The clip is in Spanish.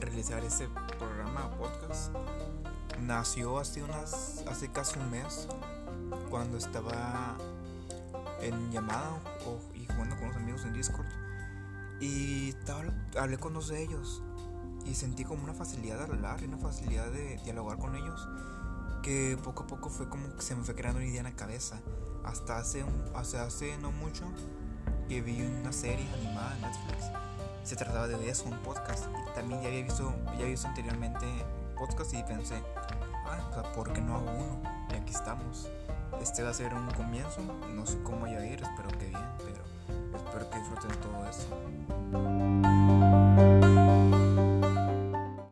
realizar ese programa podcast. Nació hace unas hace casi un mes cuando estaba en llamada o, y jugando con los amigos en Discord. Y hablé con dos de ellos y sentí como una facilidad de hablar y una facilidad de dialogar con ellos que poco a poco fue como que se me fue creando una idea en la cabeza. Hasta hace un, hasta hace no mucho que vi una serie animada en Netflix se trataba de eso un podcast. Y también ya había visto ya había visto anteriormente podcast y pensé ah ¿por qué no hago uno? y aquí estamos. Este va a ser un comienzo. No sé cómo vaya a ir espero que bien pero espero que disfruten todo esto